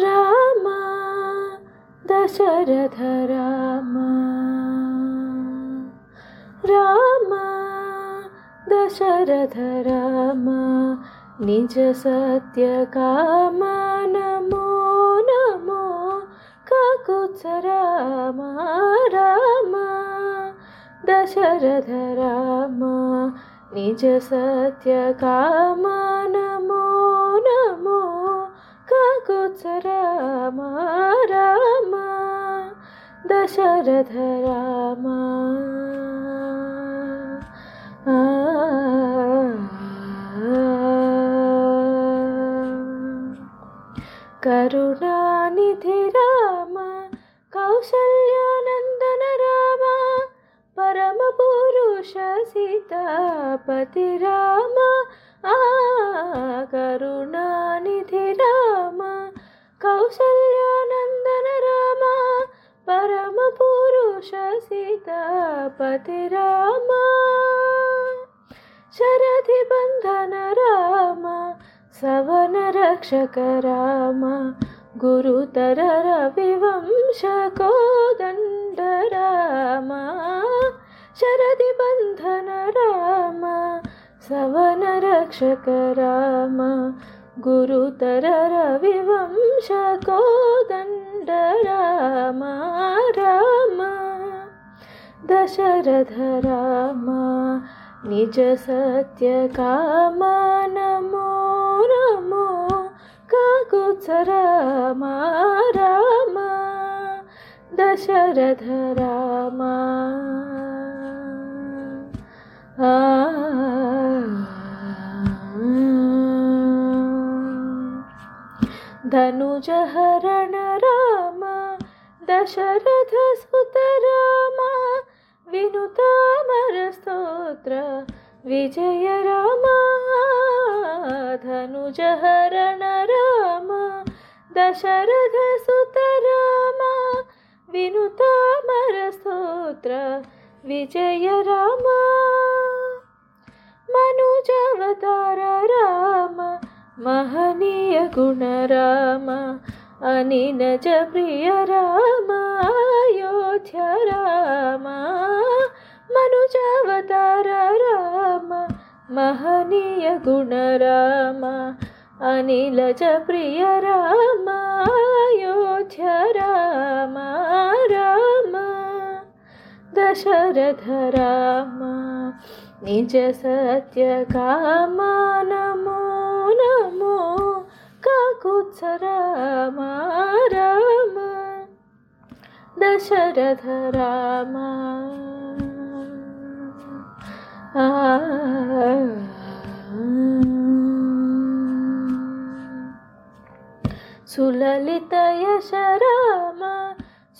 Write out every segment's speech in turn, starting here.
రామ దశరథ రామ రామ దశరథ రామ నిజ సత్య కామ నమో నమో కాకుత్స రామ రామ దశరథ రామ నిజ సత్య కామ నమో కాకుత్స రామ దశరథ రామ. కరుణానిధి రామ కౌసల్యానందన రామ పరమ పురుష సీతాపతి రామ. ఆ కరుణానిధి రామ. कौसल्यानन्दन राम परमपुरुष सीतापतिराम। शरदि बन्धन राम सवन रक्षक राम गुरुतर गुरुतरविवंशको गन्धराम शरदि बन्धन राम सवन रक्षक राम गुरुतररविवंशको दण्डराम राम दशरथ राम निजसत्यकामानमो नमो नमो काकुत्सराम राम दशरथ राम जहरण राम दशरथसुत राम विनुतामरस्तोत्र विजय राम धनुजहरण राम दशरथसुत राम विनुतामरस्तोत्र विजय राम। मनुजवतार राम महनीय गुणरामा अनिनज प्रिय राम अयोध्य रामा मनुजावतार रामा महनीय गुणरामा अनिलज प्रिय राम अयोध्य राम रामा दशरथ रामा निज सत्य कामा नमो নমো কাকুৎসরা রাম दशरथ राम सुललित यश राम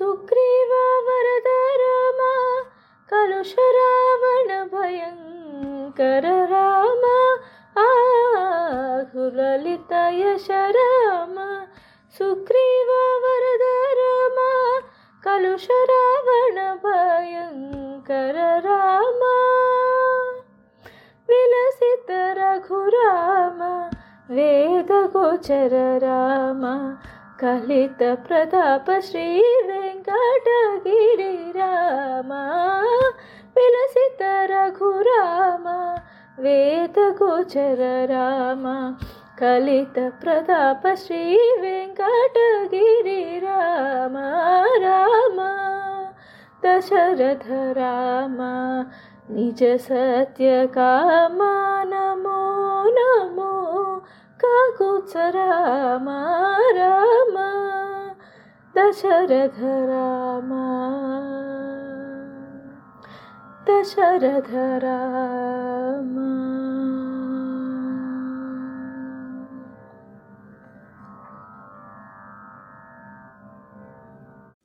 सुग्रीव वरद राम कलुष रावण भयङ्कर ಯಶ ರಾಮ ಸುಗ್ರೀವ ವರದ ರಾಮ ಕಲುಷ ರಾವಣ ಭಯಂಕರ ರಾಮ ವಿಲಸಿತ ರಘುರಾಮ ವೇದ ಗೋಚರ ರಾಮ ಕಲಿತ ಪ್ರತಾಪ ಶ್ರೀ ವೆಂಕಟಗಿರಿ ರಾಮ ವಿಲಸಿತ ರಘುರಾಮ ವೇದ ಗೋಚರ ರಾಮ कलितप्रताप श्रीवेङ्कटगिरिराम राम दशरथ राम निजसत्यकामा नमो नमो काकुच राम राम दशरथ राम दशरथ राम